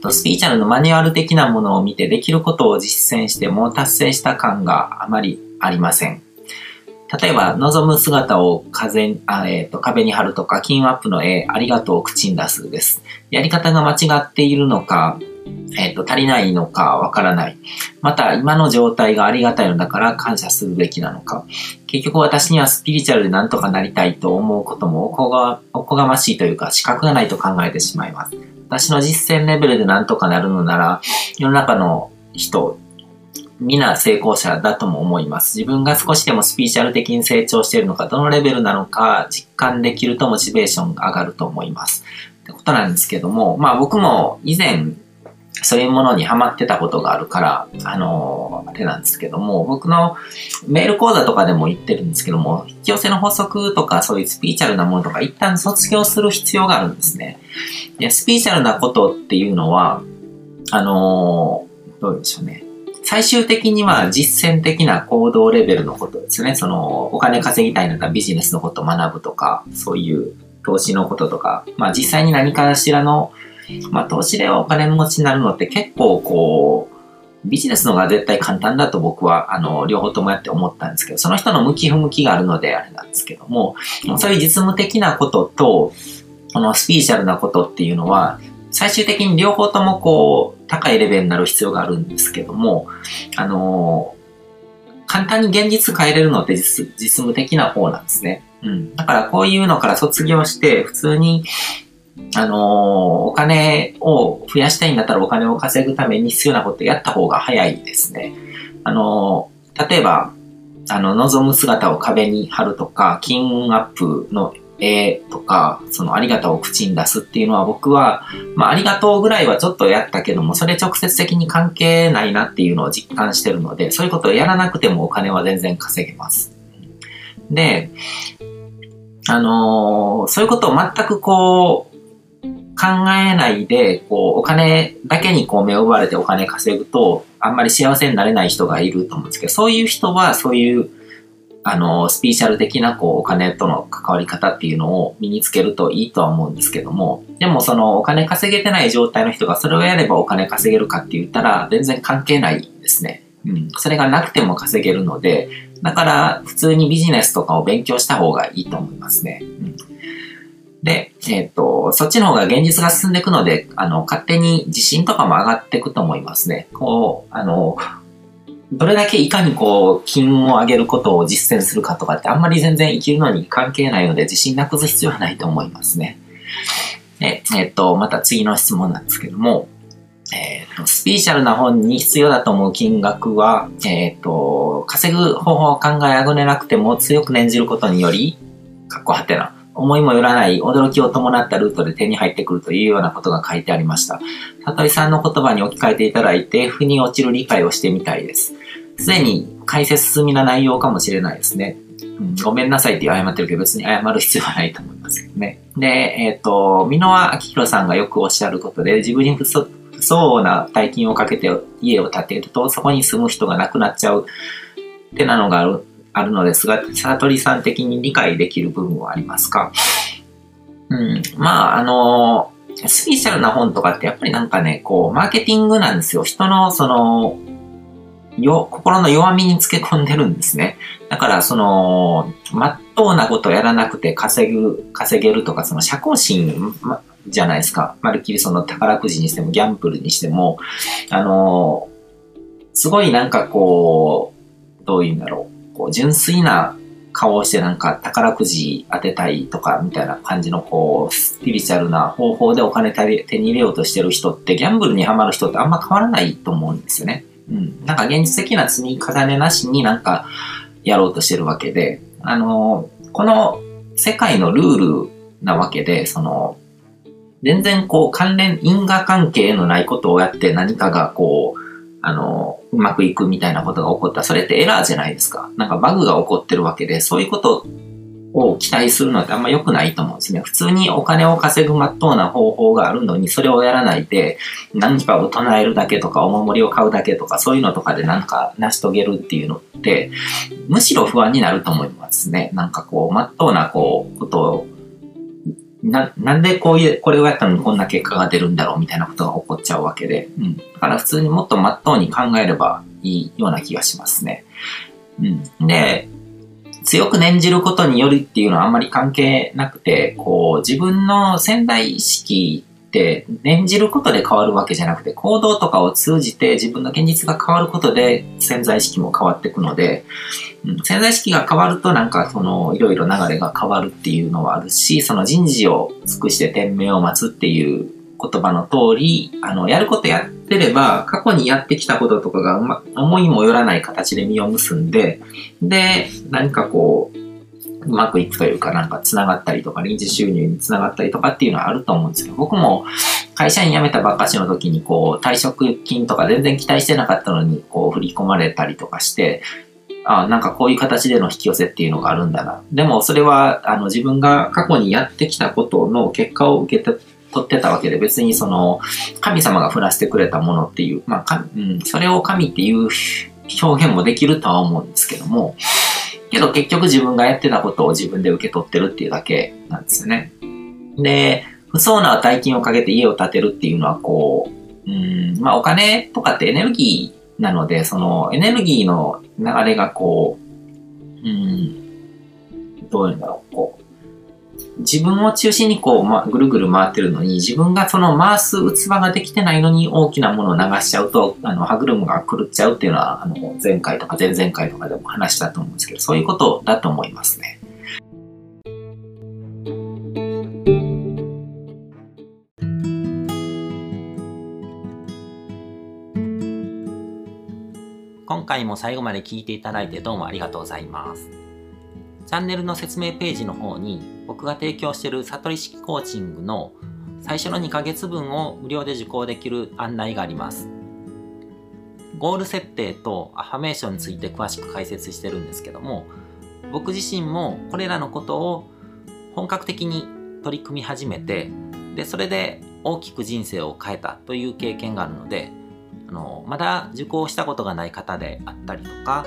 っ、と、スピーチャルのマニュアル的なものを見てできることを実践しても達成した感があまりありません。例えば、望む姿を風あ、えーと、壁に貼るとか、金アップの絵、ありがとうを口に出すです。やり方が間違っているのか、えっ、と、足りないのかわからない。また、今の状態がありがたいのだから感謝するべきなのか。結局私にはスピリチュアルで何とかなりたいと思うこともおこがおこがましいというか、資格がないと考えてしまいます。私の実践レベルでなんとかなるのなら、世の中の人、皆成功者だとも思います。自分が少しでもスピーチャル的に成長しているのか、どのレベルなのか実感できるとモチベーションが上がると思います。ってことなんですけども、まあ僕も以前そういうものにハマってたことがあるから、あのー、あれなんですけども、僕のメール講座とかでも言ってるんですけども、引き寄せの法則とかそういうスピーチャルなものとか一旦卒業する必要があるんですね。でスピーチャルなことっていうのは、あのー、どうでしょうね。最終的には実践的な行動レベルのことですね。その、お金稼ぎたいならビジネスのことを学ぶとか、そういう投資のこととか、まあ実際に何かしらの、まあ投資でお金持ちになるのって結構こう、ビジネスの方が絶対簡単だと僕は、あの、両方ともやって思ったんですけど、その人の向き不向きがあるのであれなんですけども、そういう実務的なことと、このスピーチャルなことっていうのは、最終的に両方ともこう、高いレベルになる必要があるんですけども、あの簡単に現実変えれるのって実実務的な方なんですね。うん。だからこういうのから卒業して、普通に、あのお金を増やしたいんだったらお金を稼ぐために必要なことやった方が早いですね。あの例えば、あの、望む姿を壁に貼るとか、金運アップのえーとか、そのありがとうを口に出すっていうのは僕は、まあありがとうぐらいはちょっとやったけども、それ直接的に関係ないなっていうのを実感してるので、そういうことをやらなくてもお金は全然稼げます。で、あのー、そういうことを全くこう、考えないで、こう、お金だけにこう目を奪われてお金稼ぐと、あんまり幸せになれない人がいると思うんですけど、そういう人はそういうあの、スピーシャル的な、こう、お金との関わり方っていうのを身につけるといいとは思うんですけども、でもその、お金稼げてない状態の人がそれをやればお金稼げるかって言ったら、全然関係ないですね。うん。それがなくても稼げるので、だから、普通にビジネスとかを勉強した方がいいと思いますね。うん。で、えっ、ー、と、そっちの方が現実が進んでいくので、あの、勝手に自信とかも上がっていくと思いますね。こう、あの、どれだけいかにこう、金を上げることを実践するかとかってあんまり全然生きるのに関係ないので自信なくす必要はないと思いますね。で、えっと、また次の質問なんですけども、えっ、と、スピーシャルな本に必要だと思う金額は、えっ、と、稼ぐ方法を考えあぐねなくても強く念じることにより、かっこはてな、思いもよらない驚きを伴ったルートで手に入ってくるというようなことが書いてありました。里井さんの言葉に置き換えていただいて、腑に落ちる理解をしてみたいです。すでに解説済みな内容かもしれないですね。うん、ごめんなさいって謝ってるけど別に謝る必要はないと思いますけどね。で、えっ、ー、と、箕輪明宏さんがよくおっしゃることで、自分に不相な大金をかけて家を建てると、そこに住む人が亡くなっちゃうってなのがあるあるのですが、悟りさん的に理解できる部分はありますか？うん。まあ、あの、スピシャルな本とかってやっぱりなんかね、こう、マーケティングなんですよ。人の、その、よ、心の弱みにつけ込んでるんですね。だから、その、まっとうなことをやらなくて稼ぐ、稼げるとか、その社交心、ま、じゃないですか。まるっきりその宝くじにしても、ギャンブルにしても、あの、すごいなんかこう、どういうんだろう。こう、純粋な顔をしてなんか宝くじ当てたいとかみたいな感じのこう、スピリチュアルな方法でお金手に入れようとしてる人って、ギャンブルにハマる人ってあんま変わらないと思うんですよね。うん。なんか現実的な積み重ねなしになんかやろうとしてるわけで、あの、この世界のルールなわけで、その、全然こう関連、因果関係のないことをやって何かがこう、あの、うまくいくみたいなことが起こったら、それってエラーじゃないですか。なんかバグが起こってるわけで、そういうことを期待するのってあんま良くないと思うんですね。普通にお金を稼ぐまっとうな方法があるのに、それをやらないで、何かを唱えるだけとか、お守りを買うだけとか、そういうのとかでなんか成し遂げるっていうのって、むしろ不安になると思いますね。なんかこう、まっとうなこう、ことをな、なんでこういう、これをやったのにこんな結果が出るんだろうみたいなことが起こっちゃうわけで、うん。だから普通にもっと真っ当に考えればいいような気がしますね。うん。で、強く念じることによるっていうのはあんまり関係なくて、こう、自分の潜在意識って念じることで変わるわけじゃなくて、行動とかを通じて自分の現実が変わることで潜在意識も変わっていくので、うん、潜在意識が変わるとなんかそのいろいろ流れが変わるっていうのはあるし、その人事を尽くして天命を待つっていう言葉の通り、あの、やることやってれば、過去にやってきたこととかが、ま、思いもよらない形で実を結んで、で、何かこう、うまくいくというか、なんか繋がったりとか、臨時収入に繋がったりとかっていうのはあると思うんですけど、僕も会社員辞めたばっかしの時に、こう、退職金とか全然期待してなかったのに、こう、振り込まれたりとかして、あなんかこういう形での引き寄せっていうのがあるんだな。でもそれは、あの、自分が過去にやってきたことの結果を受けて、取ってたわけで、別にその、神様が降らせてくれたものっていう、まあ、うん、それを神っていう表現もできるとは思うんですけども、けど結局自分がやってたことを自分で受け取ってるっていうだけなんですよね。で、不相な大金をかけて家を建てるっていうのはこう、うん、まあお金とかってエネルギーなので、そのエネルギーの流れがこう、うん、どういうんだろう、こう、自分を中心にこう、ま、ぐるぐる回ってるのに、自分がその回す器ができてないのに大きなものを流しちゃうと、あの、歯車が狂っちゃうっていうのは、あの、前回とか前々回とかでも話したと思うんですけど、そういうことだと思いますね。今回も最後まで聞いていただいてどうもありがとうございます。チャンネルの説明ページの方に僕が提供している悟り式コーチングの最初の2ヶ月分を無料で受講できる案内があります。ゴール設定とアファメーションについて詳しく解説してるんですけども、僕自身もこれらのことを本格的に取り組み始めて、で、それで大きく人生を変えたという経験があるので、あの、まだ受講したことがない方であったりとか、